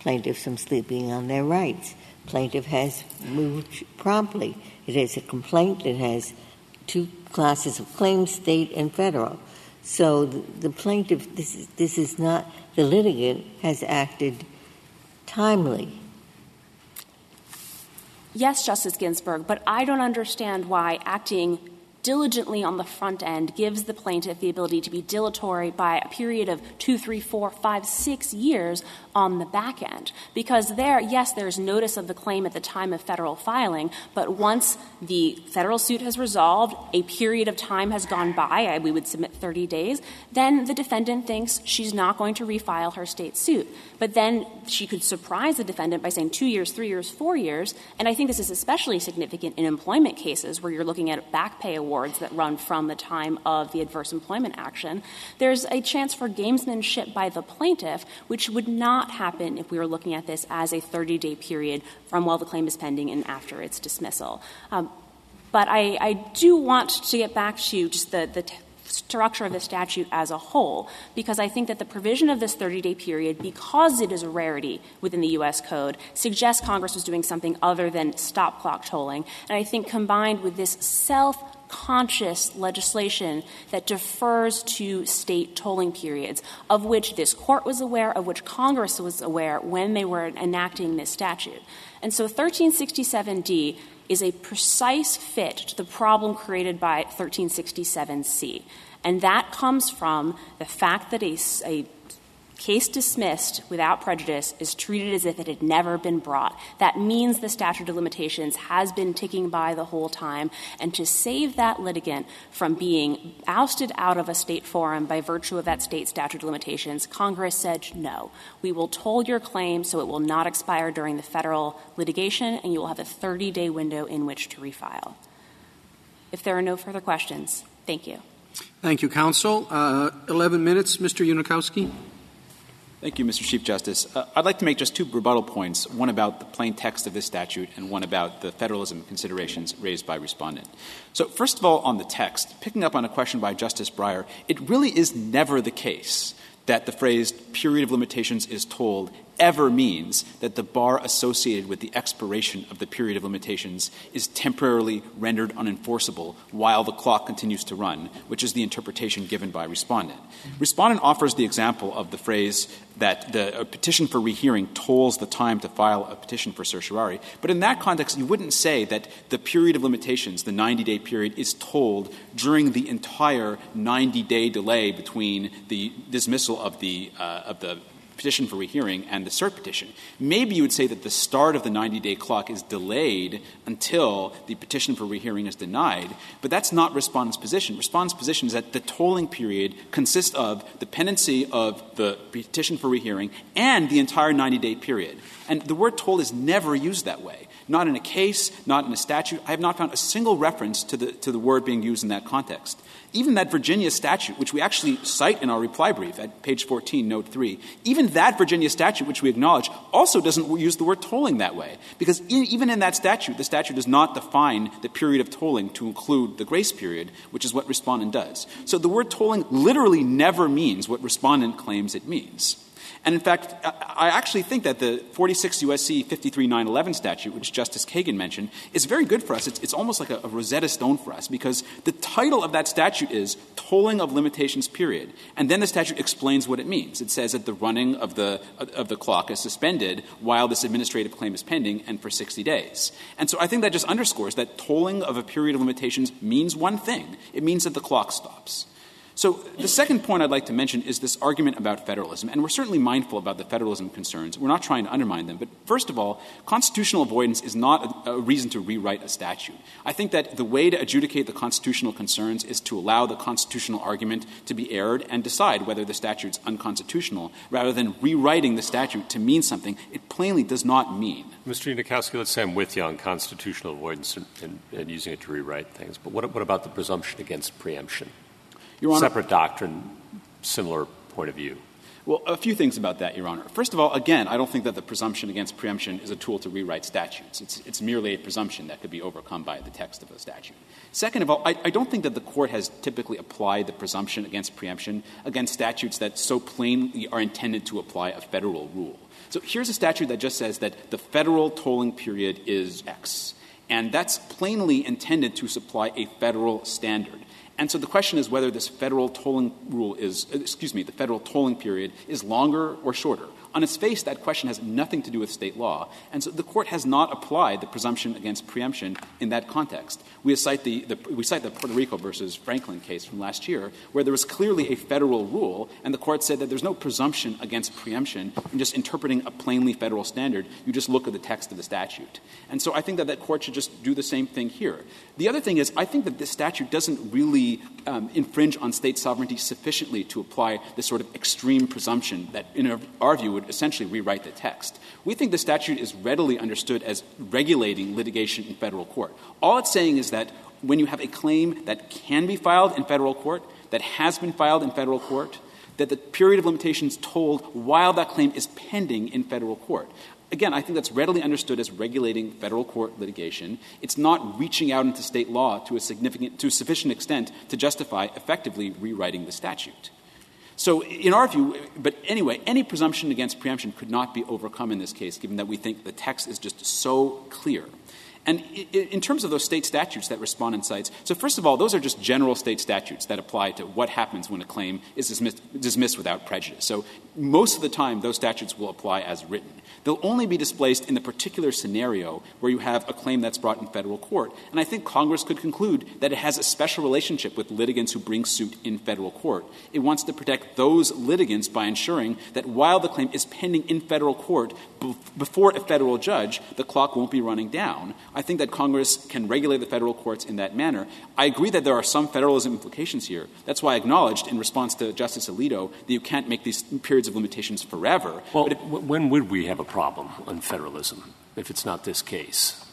plaintiffs from sleeping on their rights. Plaintiff has moved promptly. It is a complaint that has two classes of claims, state and federal. So the, the plaintiff, this is, this is not, the litigant has acted timely. Yes, Justice Ginsburg, but I don't understand why acting diligently on the front end gives the plaintiff the ability to be dilatory by a period of two, three, four, five, six years on the back end. Because there, yes, there's notice of the claim at the time of federal filing, but once the federal suit has resolved, a period of time has gone by, we would submit 30 days, then the defendant thinks she's not going to refile her state suit. But then she could surprise the defendant by saying two years, three years, four years, and I think this is especially significant in employment cases where you're looking at back pay awards that run from the time of the adverse employment action. There's a chance for gamesmanship by the plaintiff, which would not happen if we were looking at this as a 30 day period from while the claim is pending and after its dismissal. Um, but I, I, do want to get back to just the, the t- structure of the statute as a whole, because I think that the provision of this 30 day period, because it is a rarity within the U.S. Code, suggests Congress was doing something other than stop clock tolling. And I think combined with this self conscious legislation that defers to state tolling periods, of which this court was aware, of which Congress was aware when they were enacting this statute. And so 1367D is a precise fit to the problem created by 1367C. And that comes from the fact that a, a case dismissed without prejudice is treated as if it had never been brought. That means the statute of limitations has been ticking by the whole time. And to save that litigant from being ousted out of a state forum by virtue of that state statute of limitations, Congress said no. We will toll your claim so it will not expire during the federal litigation, and you will have a 30 day window in which to refile. If there are no further questions, thank you. Thank you, counsel. Uh, 11 minutes, Mr. Thank you, Mr. Chief Justice. Uh, I'd like to make just two rebuttal points, one about the plain text of this statute and one about the federalism considerations raised by respondent. So first of all, on the text, picking up on a question by Justice Breyer, it really is never the case that the phrase period of limitations is tolled ever means that the bar associated with the expiration of the period of limitations is temporarily rendered unenforceable while the clock continues to run, which is the interpretation given by respondent. Respondent offers the example of the phrase that the petition for rehearing tolls the time to file a petition for certiorari, but in that context, you wouldn't say that the period of limitations, the 90-day period, is tolled during the entire 90-day delay between the dismissal of the uh, of the petition for rehearing and the cert petition. Maybe you would say that the start of the 90 day clock is delayed until the petition for rehearing is denied, but that's not respondent's position. Respondent's position is that the tolling period consists of the pendency of the petition for rehearing and the entire 90 day period. And the word toll is never used that way. Not in a case, not in a statute. I have not found a single reference to the, to the word being used in that context. Even that Virginia statute, which we actually cite in our reply brief at page 14, note 3, even that Virginia statute, which we acknowledge, also doesn't use the word tolling that way. Because even in that statute, the statute does not define the period of tolling to include the grace period, which is what respondent does. So the word tolling literally never means what respondent claims it means. And in fact, I actually think that the 46 U.S.C. 53911 statute, which Justice Kagan mentioned, is very good for us. It's, it's almost like a, a, Rosetta Stone for us because the title of that statute is Tolling of Limitations Period. And then the statute explains what it means. It says that the running of the, of the clock is suspended while this administrative claim is pending and for 60 days. And so I think that just underscores that tolling of a period of limitations means one thing. It means that the clock stops. So the second point I'd like to mention is this argument about federalism. And we're certainly mindful about the federalism concerns. We're not trying to undermine them. But first of all, constitutional avoidance is not a, a reason to rewrite a statute. I think that the way to adjudicate the constitutional concerns is to allow the constitutional argument to be aired and decide whether the statute's unconstitutional rather than rewriting the statute to mean something it plainly does not mean. Mr. Unikowsky, let's say I'm with you on constitutional avoidance and, and, and using it to rewrite things. But what, what about the presumption against preemption? Your Honor, Separate doctrine, similar point of view. Well, a few things about that, Your Honor. First of all, again, I don't think that the presumption against preemption is a tool to rewrite statutes. It's, it's merely a presumption that could be overcome by the text of a statute. Second of all, I, I don't think that the court has typically applied the presumption against preemption against statutes that so plainly are intended to apply a federal rule. So here's a statute that just says that the federal tolling period is X And that's plainly intended to supply a federal standard. And so the question is whether this federal tolling rule is, excuse me, the federal tolling period is longer or shorter. On its face, that question has nothing to do with state law. And so the court has not applied the presumption against preemption in that context. We cite the, the, we cite the Puerto Rico versus Franklin case from last year, where there was clearly a federal rule, and the court said that there's no presumption against preemption in just interpreting a plainly federal standard. You just look at the text of the statute. And so I think that that court should just do the same thing here. The other thing is, I think that this statute doesn't really um, infringe on state sovereignty sufficiently to apply this sort of extreme presumption that, in our view, would essentially rewrite the text. We think the statute is readily understood as regulating litigation in federal court. All it's saying is that when you have a claim that can be filed in federal court, that has been filed in federal court, that the period of limitations tolled while that claim is pending in federal court. Again, I think that's readily understood as regulating federal court litigation. It's not reaching out into state law to a significant, to a sufficient extent to justify effectively rewriting the statute. So, in our view, but anyway, any presumption against preemption could not be overcome in this case, given that we think the text is just so clear. And in terms of those state statutes that respondent cites, so first of all, those are just general state statutes that apply to what happens when a claim is dismissed, dismissed without prejudice. So most of the time, those statutes will apply as written. They'll only be displaced in the particular scenario where you have a claim that's brought in federal court. And I think Congress could conclude that it has a special relationship with litigants who bring suit in federal court. It wants to protect those litigants by ensuring that while the claim is pending in federal court before a federal judge, the clock won't be running down. I think that Congress can regulate the federal courts in that manner. I agree that there are some federalism implications here. That's why I acknowledged in response to Justice Alito that you can't make these periods of limitations forever. Well, if, when would we have a problem on federalism if it's not this case?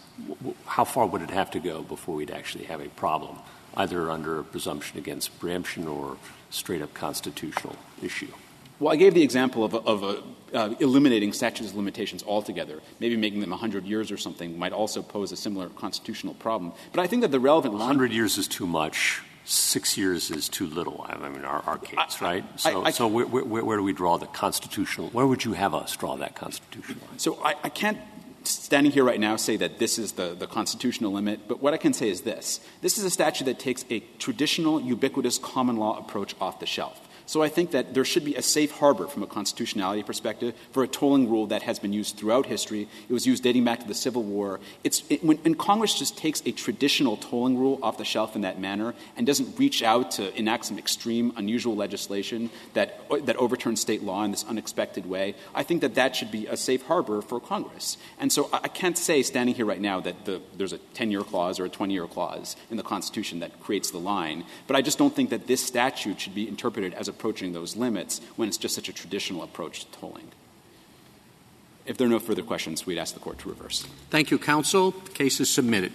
How far would it have to go before we'd actually have a problem, either under a presumption against preemption or straight up constitutional issue? Well, I gave the example of, a, of a, uh, eliminating statutes of limitations altogether. Maybe making them 100 years or something might also pose a similar constitutional problem. But I think that the relevant 100 years is too much. Six years is too little. I mean, our, our case, right? So, I, I, so where, where, where, do we draw the constitutional? Where would you have us draw that constitutional line? So I, I can't standing here right now say that this is the, the constitutional limit, but what I can say is this. This is a statute that takes a traditional, ubiquitous common law approach off the shelf. So I think that there should be a safe harbor from a constitutionality perspective for a tolling rule that has been used throughout history. It was used dating back to the Civil War. It's, it, when, when Congress just takes a traditional tolling rule off the shelf in that manner and doesn't reach out to enact some extreme, unusual legislation that, that overturns state law in this unexpected way, I think that that should be a safe harbor for Congress. And so I, I can't say standing here right now that the, there's a 10-year clause or a 20-year clause in the Constitution that creates the line, but I just don't think that this statute should be interpreted as a approaching those limits when it's just such a traditional approach to tolling. If there are no further questions, we'd ask the court to reverse. Thank you, counsel. The case is submitted.